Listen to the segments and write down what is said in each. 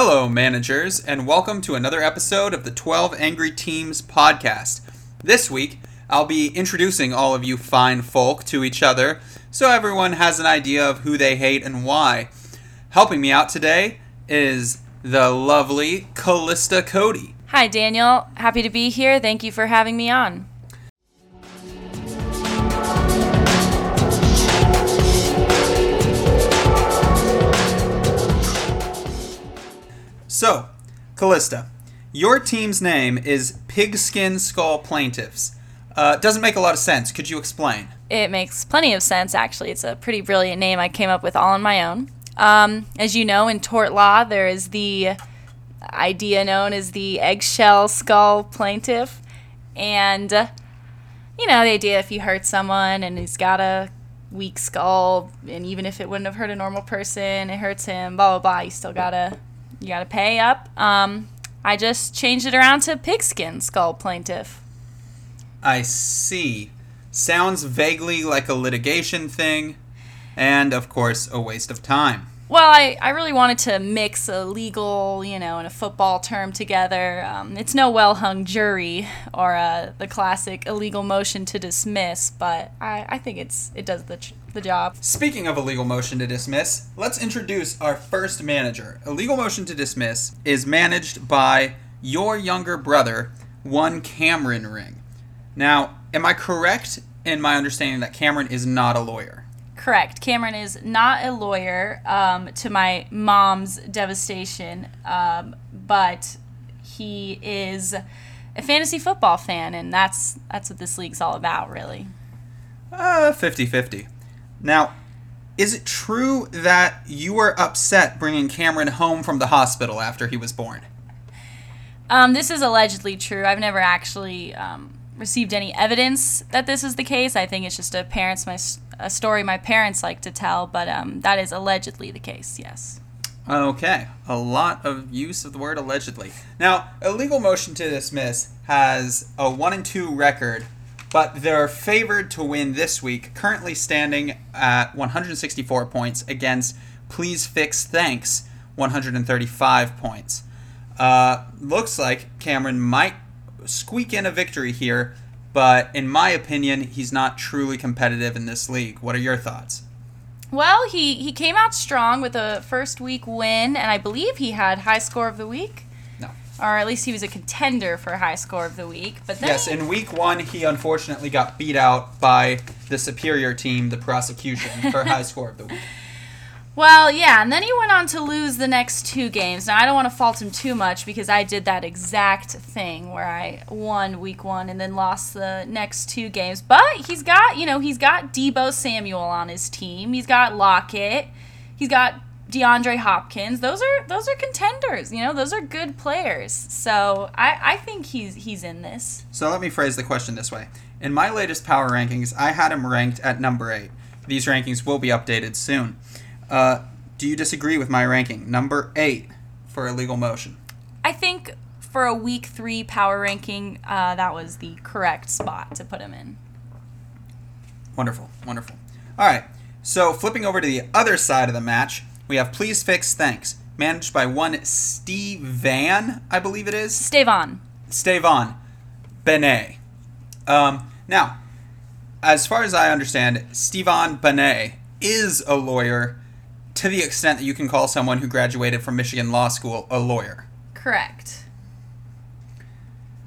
Hello, managers, and welcome to another episode of the 12 Angry Teams podcast. This week, I'll be introducing all of you fine folk to each other so everyone has an idea of who they hate and why. Helping me out today is the lovely Callista Cody. Hi, Daniel. Happy to be here. Thank you for having me on. So, Callista, your team's name is Pigskin Skull Plaintiffs. Uh, doesn't make a lot of sense. Could you explain? It makes plenty of sense, actually. It's a pretty brilliant name I came up with all on my own. Um, as you know, in tort law, there is the idea known as the eggshell skull plaintiff. And, uh, you know, the idea if you hurt someone and he's got a weak skull, and even if it wouldn't have hurt a normal person, it hurts him, blah, blah, blah, you still gotta, you gotta pay up. Um, I just changed it around to pigskin skull plaintiff. I see. Sounds vaguely like a litigation thing, and of course, a waste of time. Well, I, I really wanted to mix a legal, you know, and a football term together. Um, it's no well hung jury or uh, the classic illegal motion to dismiss, but I, I think it's it does the, tr- the job. Speaking of a legal motion to dismiss, let's introduce our first manager. A legal motion to dismiss is managed by your younger brother, one Cameron Ring. Now, am I correct in my understanding that Cameron is not a lawyer? Correct. Cameron is not a lawyer, um, to my mom's devastation, um, but he is a fantasy football fan, and that's that's what this league's all about, really. Uh, 50 50. Now, is it true that you were upset bringing Cameron home from the hospital after he was born? Um, this is allegedly true. I've never actually um, received any evidence that this is the case. I think it's just a parents my a story my parents like to tell, but um, that is allegedly the case. Yes. Okay, a lot of use of the word allegedly. Now, a legal motion to dismiss has a 1 and 2 record, but they're favored to win this week, currently standing at 164 points against Please Fix Thanks 135 points. Uh, looks like Cameron might squeak in a victory here, but in my opinion, he's not truly competitive in this league. What are your thoughts? Well, he, he came out strong with a first week win, and I believe he had high score of the week. No. Or at least he was a contender for high score of the week. But then Yes, he- in week one, he unfortunately got beat out by the superior team, the prosecution, for high score of the week. Well, yeah, and then he went on to lose the next two games. Now, I don't want to fault him too much because I did that exact thing where I won week one and then lost the next two games. But he's got, you know, he's got Deebo Samuel on his team. He's got Lockett. He's got DeAndre Hopkins. Those are those are contenders. You know, those are good players. So I, I think he's he's in this. So let me phrase the question this way. In my latest power rankings, I had him ranked at number eight. These rankings will be updated soon. Uh, do you disagree with my ranking? Number eight for illegal motion. I think for a week three power ranking, uh, that was the correct spot to put him in. Wonderful, wonderful. All right, so flipping over to the other side of the match, we have Please Fix Thanks, managed by one Steve Van, I believe it is. Stavon. Stevan Benet. Um, now, as far as I understand, Stevan Benet is a lawyer to the extent that you can call someone who graduated from Michigan Law School a lawyer. Correct.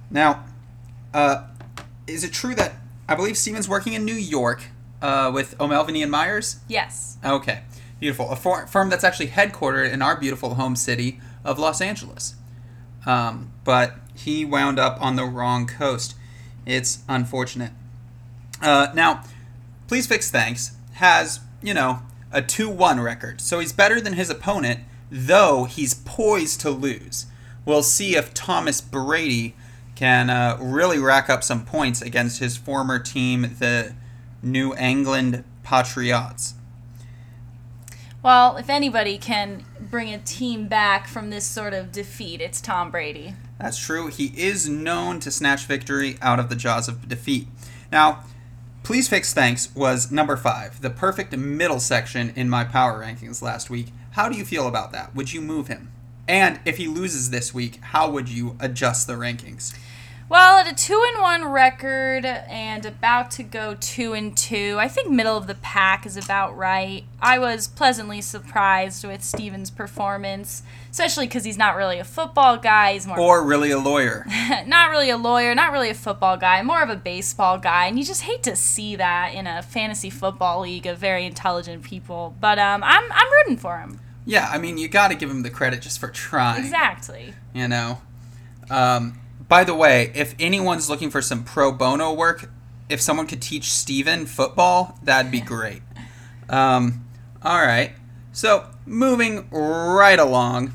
Now, uh, is it true that I believe Steven's working in New York uh, with O'Melveny and Myers? Yes. Okay, beautiful. A for- firm that's actually headquartered in our beautiful home city of Los Angeles. Um, but he wound up on the wrong coast. It's unfortunate. Uh, now, Please Fix Thanks has, you know, a 2 1 record, so he's better than his opponent, though he's poised to lose. We'll see if Thomas Brady can uh, really rack up some points against his former team, the New England Patriots. Well, if anybody can bring a team back from this sort of defeat, it's Tom Brady. That's true. He is known to snatch victory out of the jaws of defeat. Now, Please Fix Thanks was number five, the perfect middle section in my power rankings last week. How do you feel about that? Would you move him? And if he loses this week, how would you adjust the rankings? Well, at a two and one record and about to go two and two, I think middle of the pack is about right. I was pleasantly surprised with Steven's performance, especially because he's not really a football guy. He's more Or really a lawyer. not really a lawyer, not really a football guy, more of a baseball guy, and you just hate to see that in a fantasy football league of very intelligent people. But um, I'm I'm rooting for him. Yeah, I mean, you got to give him the credit just for trying. Exactly. You know? Um, by the way, if anyone's looking for some pro bono work, if someone could teach Steven football, that'd be great. Um, all right. So, moving right along,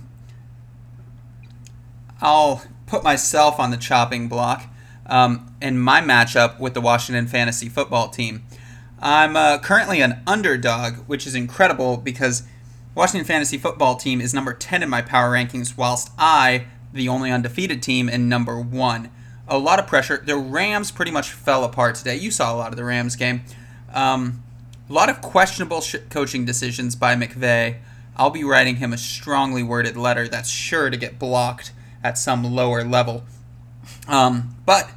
I'll put myself on the chopping block um, in my matchup with the Washington Fantasy Football Team. I'm uh, currently an underdog, which is incredible because Washington Fantasy Football Team is number 10 in my power rankings, whilst I, the only undefeated team, in number 1. A lot of pressure. The Rams pretty much fell apart today. You saw a lot of the Rams game. Um, a lot of questionable sh- coaching decisions by McVay. I'll be writing him a strongly worded letter that's sure to get blocked at some lower level. Um, but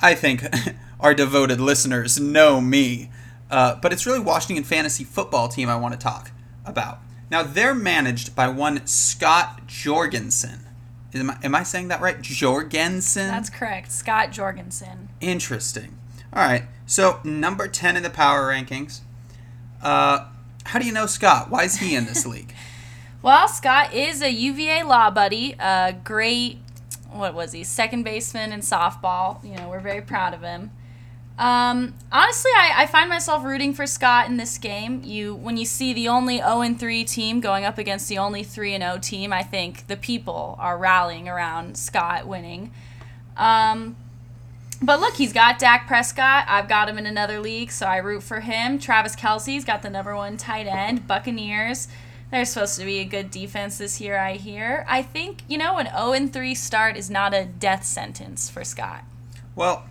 I think our devoted listeners know me. Uh, but it's really Washington Fantasy Football Team I want to talk about. Now, they're managed by one Scott Jorgensen. Am I, am I saying that right? Jorgensen? That's correct. Scott Jorgensen. Interesting. All right. So, number 10 in the power rankings. Uh, how do you know Scott? Why is he in this league? Well, Scott is a UVA law buddy, a great, what was he, second baseman in softball. You know, we're very proud of him. Um, honestly, I, I find myself rooting for Scott in this game. You, when you see the only 0 and 3 team going up against the only 3 and 0 team, I think the people are rallying around Scott winning. Um, but look, he's got Dak Prescott. I've got him in another league, so I root for him. Travis Kelce's got the number one tight end. Buccaneers. They're supposed to be a good defense this year, I hear. I think, you know, an 0 3 start is not a death sentence for Scott. Well,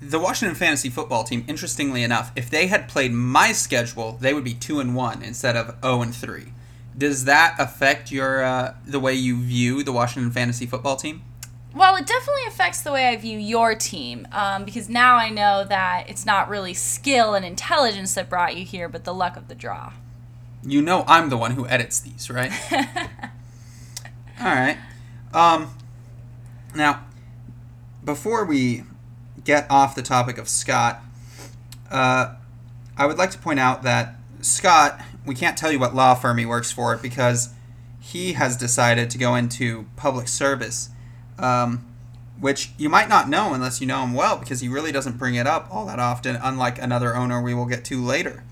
the Washington Fantasy Football Team, interestingly enough, if they had played my schedule, they would be 2 and 1 instead of 0 and 3. Does that affect your uh, the way you view the Washington Fantasy Football Team? Well, it definitely affects the way I view your team um, because now I know that it's not really skill and intelligence that brought you here, but the luck of the draw. You know I'm the one who edits these, right? All right. Um, now, before we get off the topic of Scott, uh, I would like to point out that Scott, we can't tell you what law firm he works for because he has decided to go into public service, um, which you might not know unless you know him well because he really doesn't bring it up all that often, unlike another owner we will get to later.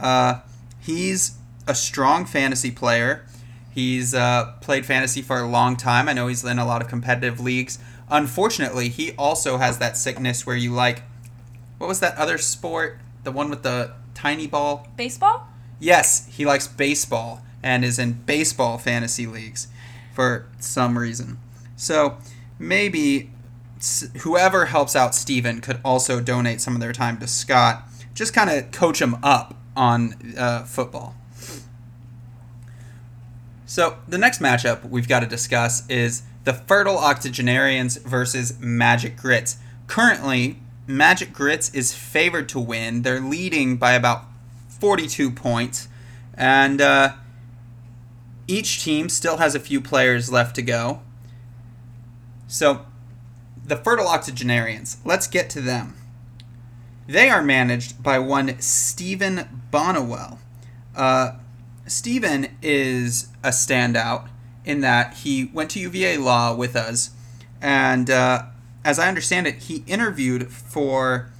Uh, he's a strong fantasy player. He's uh, played fantasy for a long time. I know he's in a lot of competitive leagues. Unfortunately, he also has that sickness where you like, what was that other sport? The one with the tiny ball? Baseball? Yes, he likes baseball and is in baseball fantasy leagues for some reason. So maybe whoever helps out Steven could also donate some of their time to Scott. Just kind of coach him up on uh, football. So the next matchup we've got to discuss is the Fertile Octogenarians versus Magic Grits. Currently, Magic Grits is favored to win. They're leading by about 42 points, and uh, each team still has a few players left to go. So, the Fertile Octogenarians, let's get to them. They are managed by one Stephen Bonnewell. Uh, Stephen is a standout in that he went to UVA Law with us, and uh, as I understand it, he interviewed for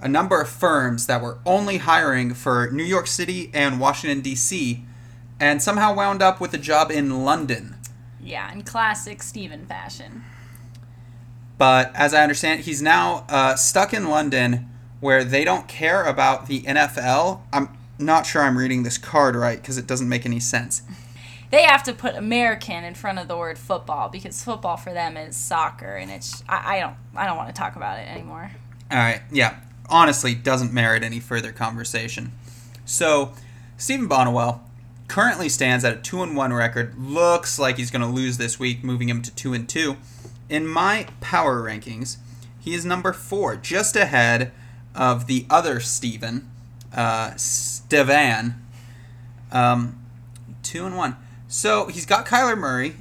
a number of firms that were only hiring for New York City and Washington, D.C., and somehow wound up with a job in London. Yeah, in classic Steven fashion. But as I understand, it, he's now uh, stuck in London where they don't care about the NFL. I'm not sure I'm reading this card right because it doesn't make any sense. They have to put American in front of the word football because football for them is soccer, and it's I, I don't I don't want to talk about it anymore. All right, yeah. Honestly, doesn't merit any further conversation. So, Stephen Bonnewell, currently stands at a two and one record. Looks like he's going to lose this week, moving him to two and two. In my power rankings, he is number four, just ahead of the other Stephen. uh, Stevan. Um, two and one. So he's got Kyler Murray.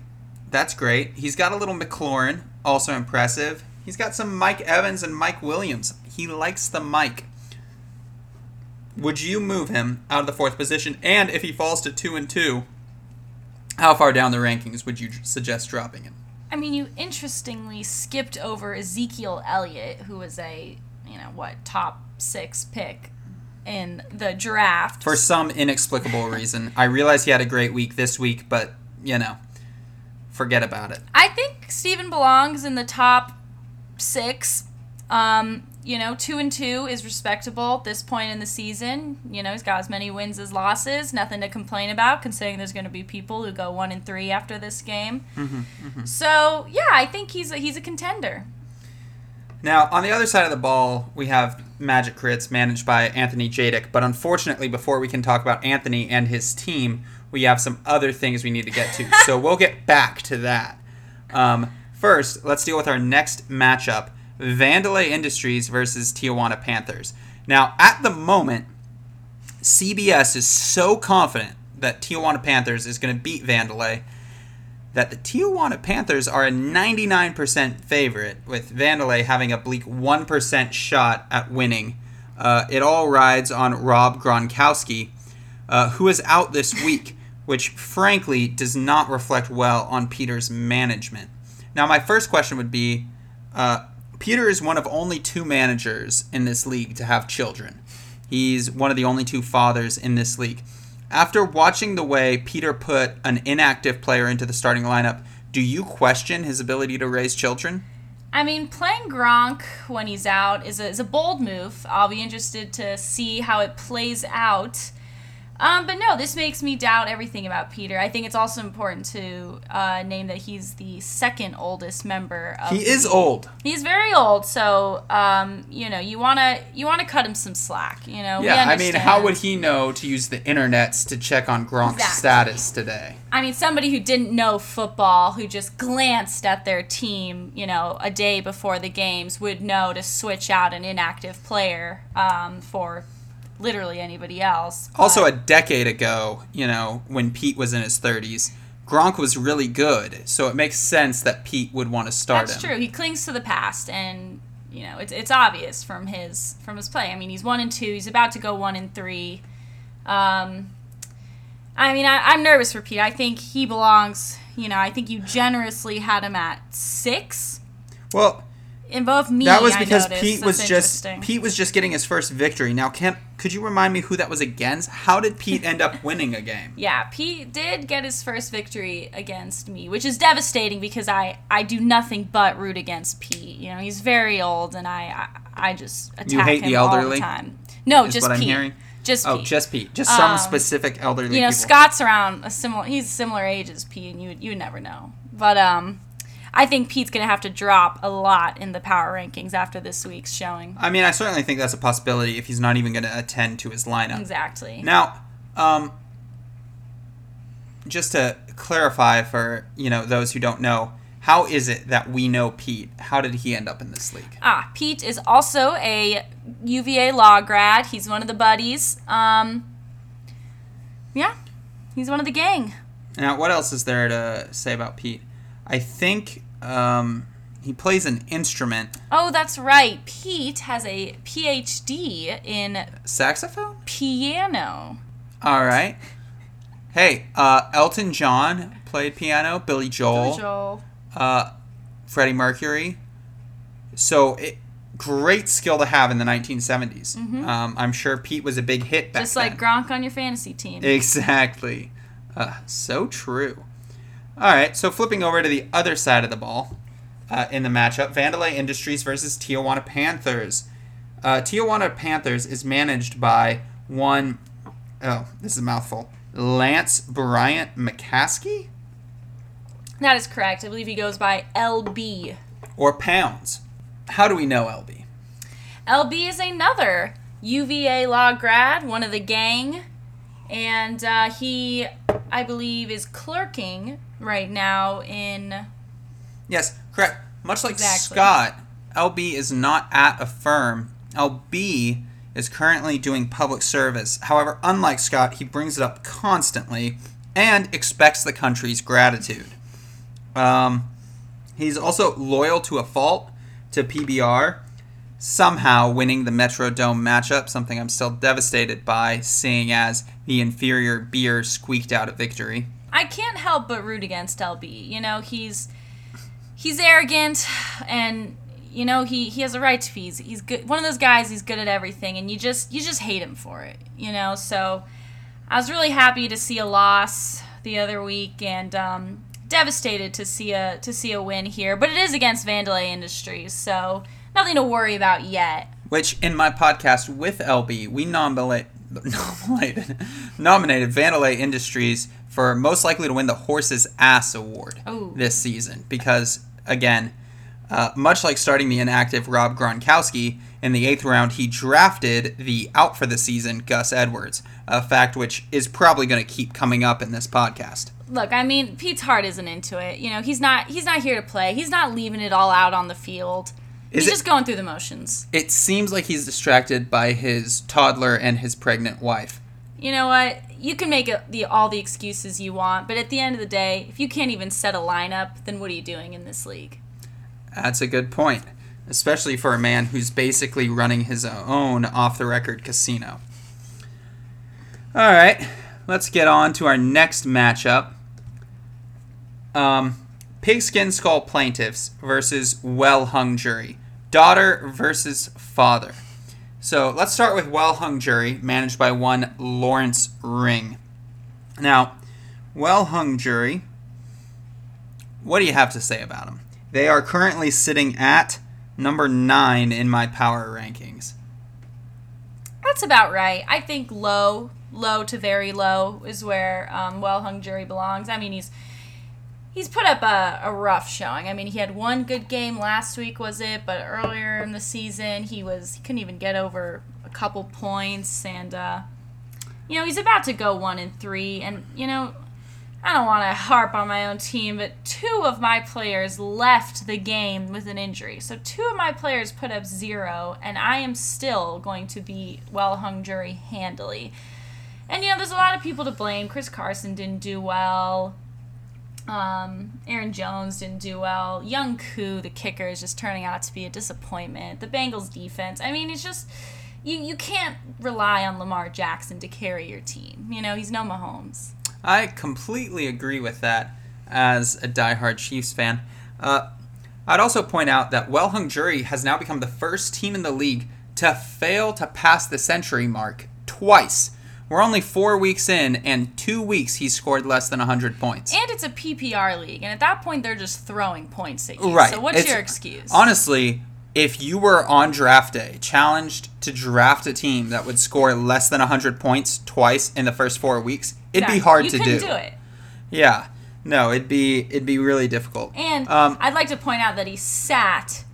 That's great. He's got a little McLaurin, also impressive. He's got some Mike Evans and Mike Williams. He likes the Mike. Would you move him out of the fourth position? And if he falls to two and two, how far down the rankings would you suggest dropping him? I mean, you interestingly skipped over Ezekiel Elliott, who was a, you know, what, top six pick in the draft. For some inexplicable reason. I realize he had a great week this week, but, you know, forget about it. I think Steven belongs in the top six. Um, you know, two and two is respectable at this point in the season. You know, he's got as many wins as losses. Nothing to complain about, considering there's going to be people who go one and three after this game. Mm-hmm, mm-hmm. So yeah, I think he's a, he's a contender. Now, on the other side of the ball, we have Magic Grits managed by Anthony Jadick. But unfortunately, before we can talk about Anthony and his team, we have some other things we need to get to. so we'll get back to that. Um, first, let's deal with our next matchup Vandelay Industries versus Tijuana Panthers. Now, at the moment, CBS is so confident that Tijuana Panthers is going to beat Vandelay that the Tijuana Panthers are a 99% favorite, with Vandelay having a bleak 1% shot at winning. Uh, it all rides on Rob Gronkowski, uh, who is out this week, which frankly does not reflect well on Peter's management. Now, my first question would be uh, Peter is one of only two managers in this league to have children. He's one of the only two fathers in this league. After watching the way Peter put an inactive player into the starting lineup, do you question his ability to raise children? I mean, playing Gronk when he's out is a, is a bold move. I'll be interested to see how it plays out. Um, but no, this makes me doubt everything about Peter. I think it's also important to uh, name that he's the second oldest member. Of he is old. He's very old, so um, you know you wanna you wanna cut him some slack. You know. Yeah, I mean, how would he know to use the internets to check on Gronk's exactly. status today? I mean, somebody who didn't know football, who just glanced at their team, you know, a day before the games, would know to switch out an inactive player um, for literally anybody else. Also, a decade ago, you know, when Pete was in his 30s, Gronk was really good, so it makes sense that Pete would want to start That's him. true. He clings to the past, and you know, it's it's obvious from his from his play. I mean, he's one and two. He's about to go one and three. Um, I mean, I, I'm nervous for Pete. I think he belongs. You know, I think you generously had him at six. Well, in both me. That was because Pete was just Pete was just getting his first victory. Now, can could you remind me who that was against? How did Pete end up winning a game? Yeah, Pete did get his first victory against me, which is devastating because I I do nothing but root against Pete. You know, he's very old, and I I, I just attack you hate him the elderly? all the time. No, just Pete. Just oh, Pete. just Pete. Just some Um, specific elderly. you know, people. Scott's around a similar. He's similar age as Pete, and you you would never know. But um, I think Pete's gonna have to drop a lot in the power rankings after this week's showing. I mean, I certainly think that's a possibility if he's not even going to attend to his lineup. Exactly. Now, um, just to clarify for you know those who don't know, how is it that we know Pete? How did he end up in this league? Ah, Pete is also a UVA law grad. He's one of the buddies. Um, yeah, he's one of the gang. Now, what else is there to say about Pete? I think um, he plays an instrument, Oh, that's right. Pete has a PhD in saxophone. piano. All right. Hey, uh, Elton John played piano. Billy Joel, Billy Joel. Uh, Freddie Mercury. So, it, great skill to have in the 1970s. Um, I'm sure Pete was a big hit back Mm-hmm. Just then. like Gronk on your fantasy team. Exactly. Uh, so true. All right, so flipping over to the other side of the ball uh, in the matchup Vandelay Industries versus Tijuana Panthers. Uh, Tijuana Panthers is managed by one, oh, this is a mouthful, Lance Bryant McCaskey that is correct. I believe he goes by LB. or Pounds. How do we know LB? LB is another UVA law grad, one of the gang, and uh, he, I believe, is clerking right now in. Yes, correct. Much like Exactly. Scott, LB is not at a firm. LB is currently doing public service. However, unlike Scott, he brings it up constantly and expects the country's gratitude. Um, he's also loyal to a fault to PBR, somehow winning the Metrodome matchup, something I'm still devastated by, seeing as the inferior beer squeaked out a victory. I can't help but root against LB. You know, he's he's arrogant and you know, he, he has a right to be. He's, he's good one of those guys he's good at everything and you just you just hate him for it, you know? So I was really happy to see a loss the other week and um, devastated to see a to see a win here. But it is against Vandelay Industries, so nothing to worry about yet. which in my podcast with LB, we nominate, nominated, nominated Vandelay Industries for most likely to win the Horse's Ass Award Ooh. this season because, again, uh, much like starting the inactive Rob Gronkowski in the eighth round, he drafted the out for the season Gus Edwards, a fact which is probably going to keep coming up in this podcast. Look, I mean, Pete's heart isn't into it. You know, he's not he's not here to play. He's not leaving it all out on the field. Is he's it- just going through the motions. It seems like he's distracted by his toddler and his pregnant wife. You know what? You can make the all the excuses you want, but at the end of the day, if you can't even set a lineup, then what are you doing in this league? That's a good point, especially for a man who's basically running his own off the record casino. All right, let's get on to our next matchup. Um, Pigskin Skull Plaintiffs versus Well Hung Jury. Daughter versus father. So let's start with Well Hung Jury, managed by one Lawrence Ring. Now, Well Hung Jury, what do you have to say about them? They are currently sitting at number nine in my power rankings. That's about right. I think low, low to very low is where um, Well Hung Jury belongs. I mean, he's he's put up a, a rough showing. I mean, he had one good game last week, was it? But earlier in the season, he was he couldn't even get over a couple points, and uh, you know he's about to go one and three. And you know, I don't want to harp on my own team, but two of my players left the game with an injury. So two of my players put up zero, and I am still going to be well hung jury handily. And you know, there's a lot of people to blame. Chris Carson didn't do well. Um, Aaron Jones didn't do well. Young Koo, the kicker, is just turning out to be a disappointment. The Bengals defense, I mean, it's just you you can't rely on Lamar Jackson to carry your team. You know, he's no Mahomes. I completely agree with that as a diehard Chiefs fan. Uh, I'd also point out that Well Hung Jury has now become the first team in the league to fail to pass the century mark twice. We're only four weeks in, and two weeks he's scored less than 100 points. And it's a PPR league, and at that point, they're just throwing points at you. Right. So what's It's- your excuse? Honestly, if you were on draft day, challenged to draft a team that would score less than 100 points twice in the first four weeks, it'd Exactly. be hard you to do. do it. Yeah. No, it'd be it'd be really difficult. And Um, I'd like to point out that he sat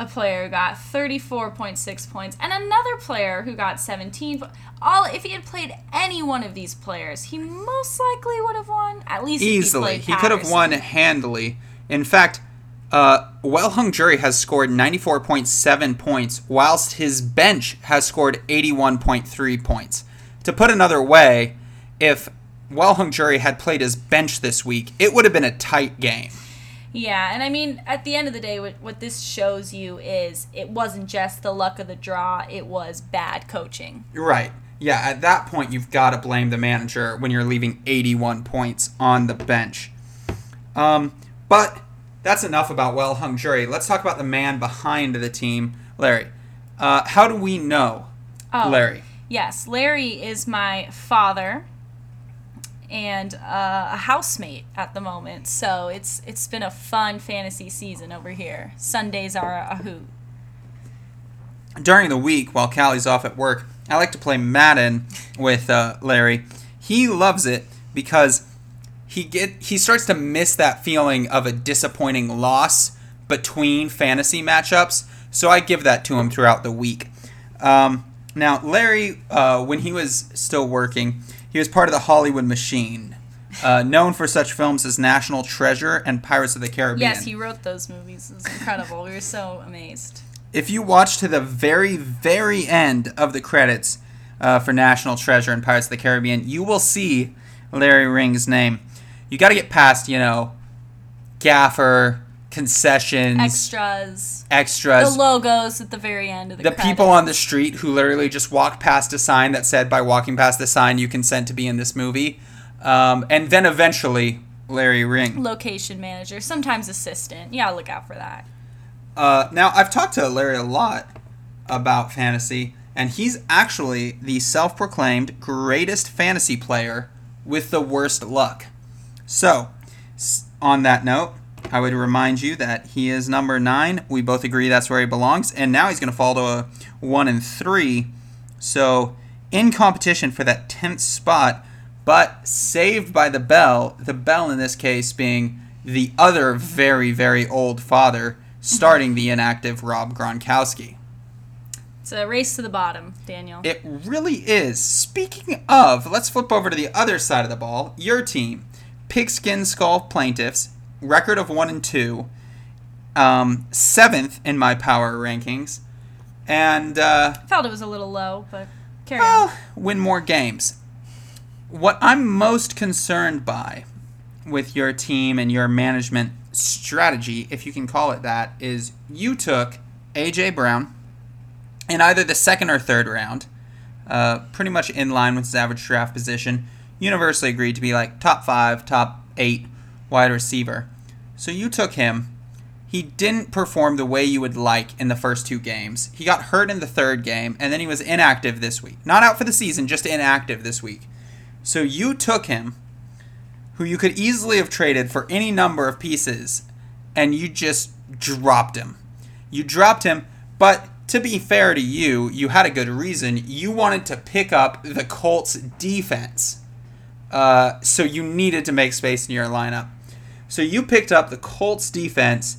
a player who got 34.6 points and another player who got 17. All if he had played any one of these players, he most likely would have won. At least easily. He, He, could have won handily. In fact, uh, Well Hung Jury has scored 94.7 points, whilst his bench has scored 81.3 points. To put another way, if Well Hung Jury had played his bench this week, it would have been a tight game. Yeah, and I mean, at the end of the day, what, what this shows you is it wasn't just the luck of the draw; it was bad coaching. Right. Yeah, at that point, you've got to blame the manager when you're leaving 81 points on the bench. Um, but that's enough about well hung jury. Let's talk about the man behind the team, Larry. Uh, how do we know Oh, Larry? Yes, Larry is my father and uh, a housemate at the moment. So it's it's been a fun fantasy season over here. Sundays are a hoot. During the week, while Callie's off at work, I like to play Madden with uh, Larry. He loves it because he get he starts to miss that feeling of a disappointing loss between fantasy matchups. So I give that to him throughout the week. Um, now, Larry, uh, when he was still working, He was part of the Hollywood machine, uh, known for such films as National Treasure and Pirates of the Caribbean. Yes, he wrote those movies. It's incredible. we were so amazed. if you watch to the very, very end of the credits uh, for National Treasure and Pirates of the Caribbean, you will see Larry Ring's name. You got to get past, you know, gaffer, concessions, Extras. extras. The logos at the very end of the the credits. people on the street who literally just walked past a sign that said, by walking past the sign, you consent to be in this movie. Um, and then eventually, Larry Ring. location manager, sometimes assistant. Yeah, look out for that. Uh, now, I've talked to Larry a lot about fantasy, and he's actually the self proclaimed greatest fantasy player with the worst luck. So, on that note, I would remind you that he is number nine. We both agree that's where he belongs, and now he's going to fall to a one and three. So, in competition for that 10th spot, but saved by the bell, the bell in this case being the other very, very old father, starting the inactive Rob Gronkowski. It's a race to the bottom, Daniel. It really is. Speaking of, let's flip over to the other side of the ball. Your team, Pigskin Skull Plaintiffs, record of one and two, um, seventh in my power rankings, and uh, Felt it was a little low, but carry well, on. win more games. What I'm most concerned by with your team and your management strategy, if you can call it that, is you took AJ Brown in either the second or third round, uh, pretty much in line with his average draft position, universally agreed to be like top five, top eight wide receiver. So you took him. He didn't perform the way you would like in the first two games. He got hurt in the third game, and then he was inactive this week. Not out for the season, just inactive this week. So you took him, who you could easily have traded for any number of pieces, and you just dropped him. You dropped him, but to be fair to you, you had a good reason. You wanted to pick up the Colts defense. Uh, so you needed to make space in your lineup. So you picked up the Colts defense,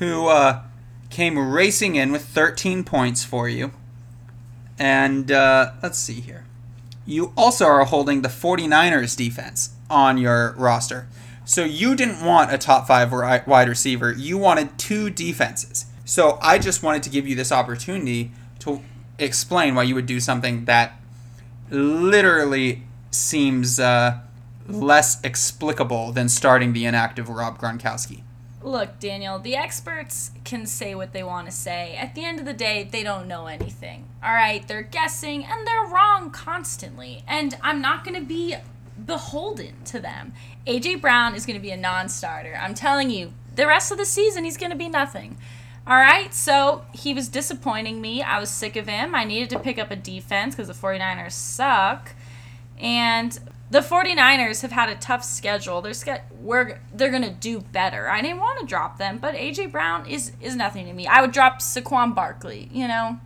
who uh, came racing in with 13 points for you. And uh, let's see here. You also are holding the 49ers defense on your roster. So you didn't want a top five wide receiver. You wanted two defenses. So I just wanted to give you this opportunity to explain why you would do something that literally seems uh, less explicable than starting the inactive Rob Gronkowski. Look, Daniel, the experts can say what they want to say. At the end of the day, they don't know anything. All right, they're guessing and they're wrong constantly. And I'm not going to be beholden to them. AJ Brown is going to be a non starter. I'm telling you, the rest of the season, he's going to be nothing. All right, so he was disappointing me. I was sick of him. I needed to pick up a defense because the 49ers suck. And the 49ers have had a tough schedule. They're ske- we're, they're going to do better. I didn't want to drop them, but AJ Brown is is nothing to me. I would drop Saquon Barkley, you know.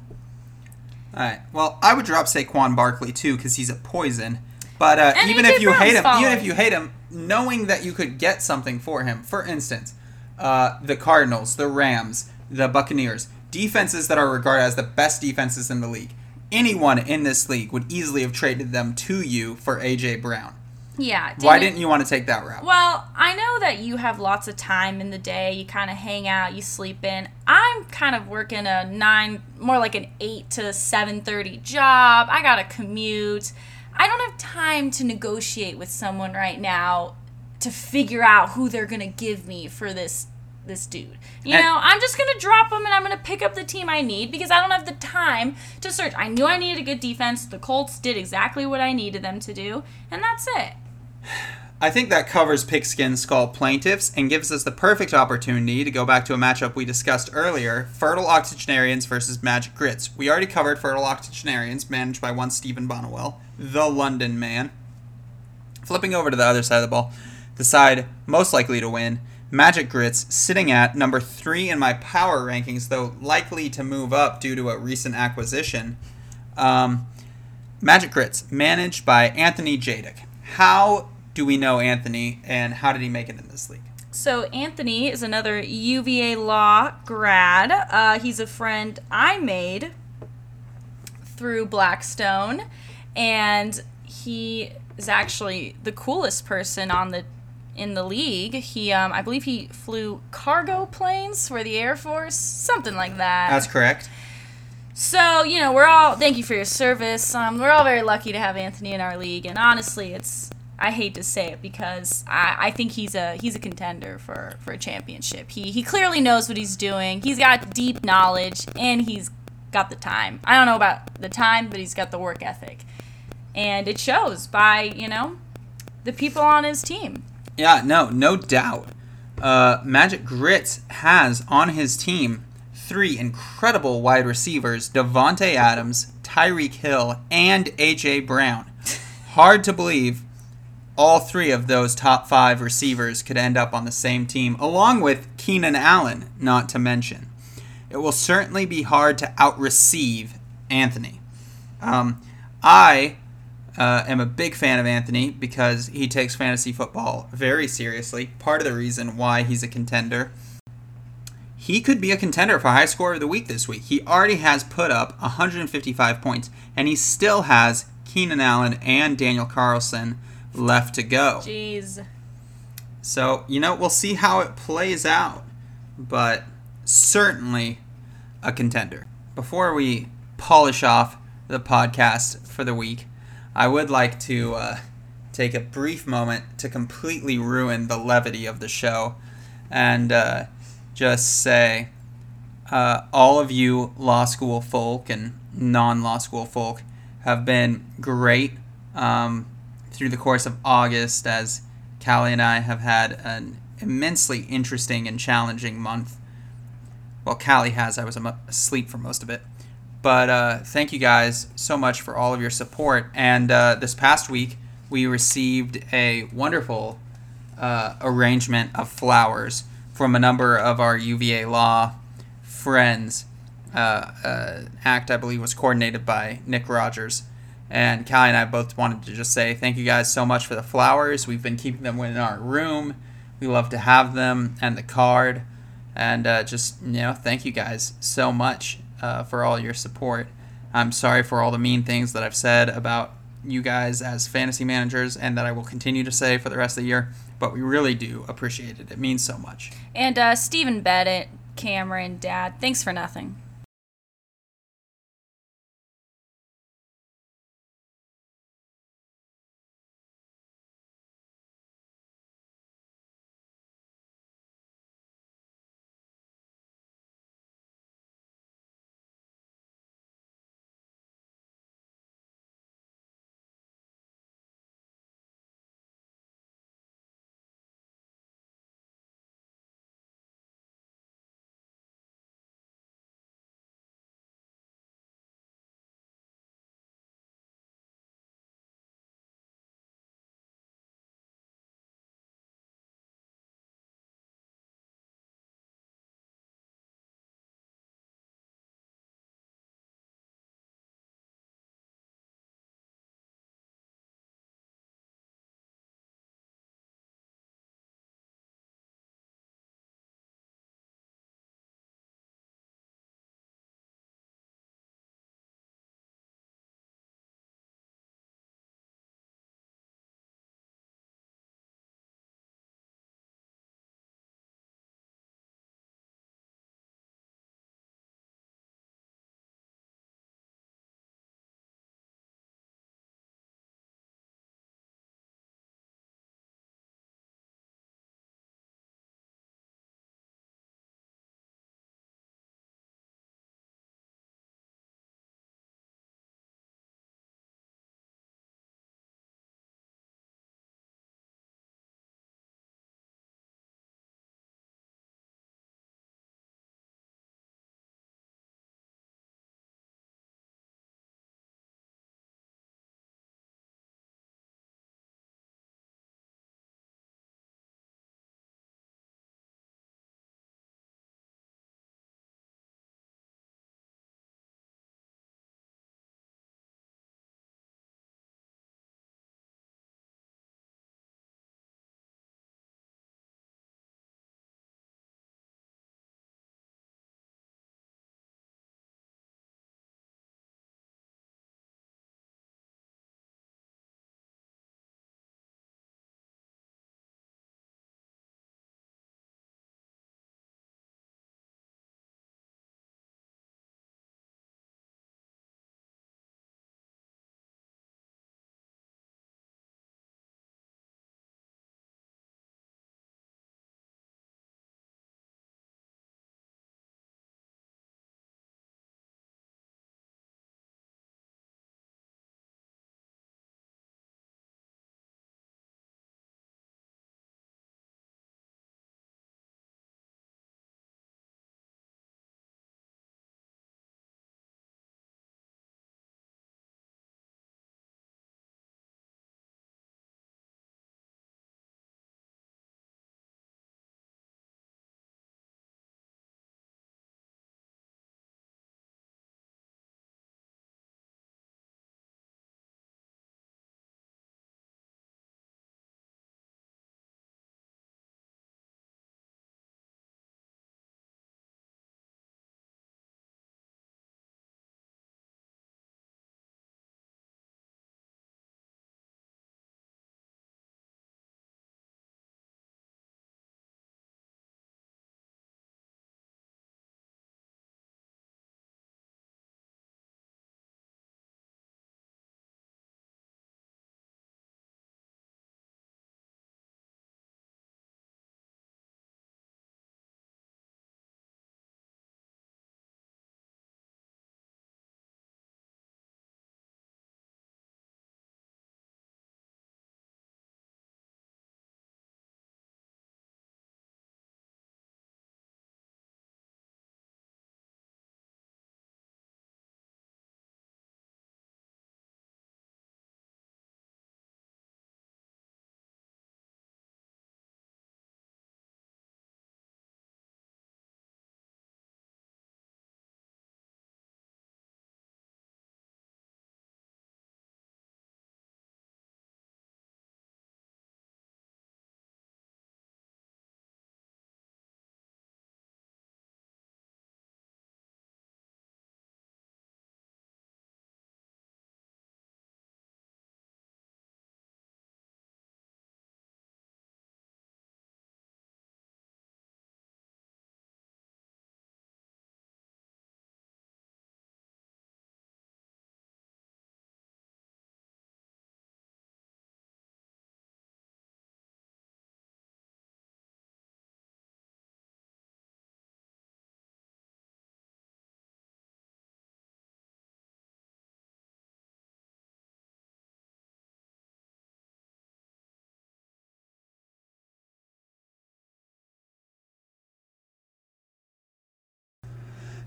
All right. Well, I would drop Saquon Barkley too because he's a poison. But uh, even A.J. if you hate him, Brown's even if you hate him, knowing that you could get something for him, for instance, uh, the Cardinals, the Rams, the Buccaneers, defenses that are regarded as the best defenses in the league. Anyone in this league would easily have traded them to you for AJ Brown. Yeah. Why didn't you want to take that route? Well, I know that you have lots of time in the day. You kind of hang out, you sleep in. I'm kind of working a nine, more like an eight to seven thirty job. I got to commute. I don't have time to negotiate with someone right now to figure out who they're gonna give me for this this dude. You And- know, I'm just gonna drop him and I'm gonna pick up the team I need because I don't have the time to search. I knew I needed a good defense. The Colts did exactly what I needed them to do, and that's it. I think that covers Pigskin Skull Plaintiffs and gives us the perfect opportunity to go back to a matchup we discussed earlier Fertile Octogenarians versus Magic Grits. We already covered Fertile Octogenarians, managed by one Stephen Bonnewell, the London man. Flipping over to the other side of the ball, the side most likely to win, Magic Grits, sitting at number three in my power rankings, though likely to move up due to a recent acquisition. Um, Magic Grits, managed by Anthony Jadick. How do we know Anthony, and how did he make it in this league? So Anthony is another UVA law grad. Uh, he's a friend I made through Blackstone, and he is actually the coolest person on the in the league. He, um, I believe, he flew cargo planes for the Air Force, something like that. That's correct. So you know, we're all thank you for your service. Um, we're all very lucky to have Anthony in our league, and honestly, it's I hate to say it because I, I think he's a he's a contender for, for a championship. He he clearly knows what he's doing. He's got deep knowledge and he's got the time. I don't know about the time, but he's got the work ethic. And it shows by, you know, the people on his team. Yeah, no, no doubt. Uh, Magic Grits has on his team three incredible wide receivers Davante Adams, Tyreek Hill, and A.J. Brown. Hard to believe all three of those top five receivers could end up on the same team, along with Keenan Allen, not to mention. It will certainly be hard to out receive Anthony. Um, I uh, am a big fan of Anthony because he takes fantasy football very seriously. Part of the reason why he's a contender. He could be a contender for high score of the week this week. He already has put up 155 points, and he still has Keenan Allen and Daniel Carlson left to go. Jeez. So, you know, we'll see how it plays out, but certainly a contender. Before we polish off the podcast for the week, I would like to uh, take a brief moment to completely ruin the levity of the show and uh, just say uh, all of you law school folk and non law school folk have been great. Um, through the course of August as Callie and I have had an immensely interesting and challenging month. Well, Callie has. I was asleep for most of it. But uh, thank you guys so much for all of your support. And uh, this past week, we received a wonderful uh, arrangement of flowers from a number of our UVA Law friends. Uh, uh, act, I believe, was coordinated by Nick Rogers. And Callie and I both wanted to just say thank you guys so much for the flowers. We've been keeping them in our room. We love to have them and the card. And uh, just, you know, thank you guys so much uh, for all your support. I'm sorry for all the mean things that I've said about you guys as fantasy managers and that I will continue to say for the rest of the year, but we really do appreciate it. It means so much. And uh, Stephen Bennett, Cameron, Dad, thanks for nothing.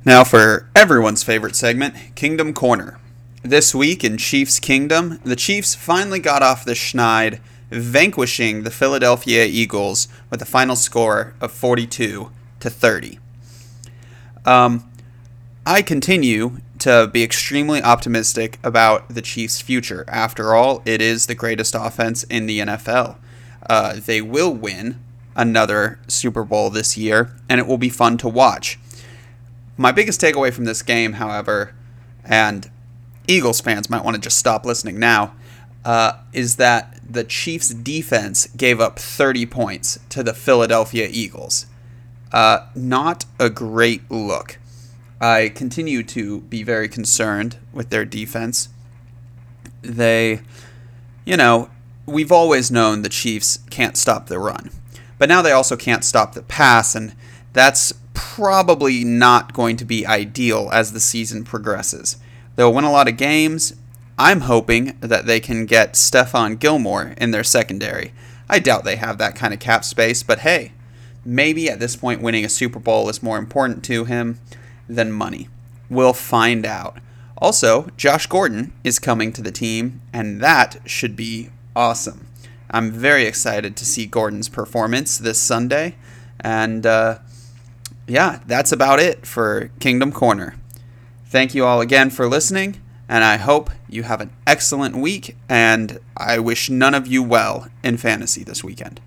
Now, for everyone's favorite segment, Kingdom Corner. This week in Chiefs Kingdom, the Chiefs finally got off the schneid, vanquishing the Philadelphia Eagles with a final score of 42 to 30. Um, I continue to be extremely optimistic about the Chiefs' future. After all, it is the greatest offense in the NFL. Uh, they will win another Super Bowl this year, and it will be fun to watch. My biggest takeaway from this game, however, and Eagles fans might want to just stop listening now, uh, is that the Chiefs' defense gave up 30 points to the Philadelphia Eagles. Uh, not a great look. I continue to be very concerned with their defense. They, you know, we've always known the Chiefs can't stop the run, but now they also can't stop the pass, and that's probably not going to be ideal as the season progresses. They'll win a lot of games. I'm hoping that they can get Stephon Gilmore in their secondary. I doubt they have that kind of cap space, but hey, maybe at this point winning a Super Bowl is more important to him than money. We'll find out. Also, Josh Gordon is coming to the team, and that should be awesome. I'm very excited to see Gordon's performance this Sunday. And uh, yeah, that's about it for Kingdom Corner. Thank you all again for listening, and I hope you have an excellent week, and I wish none of you well in fantasy this weekend.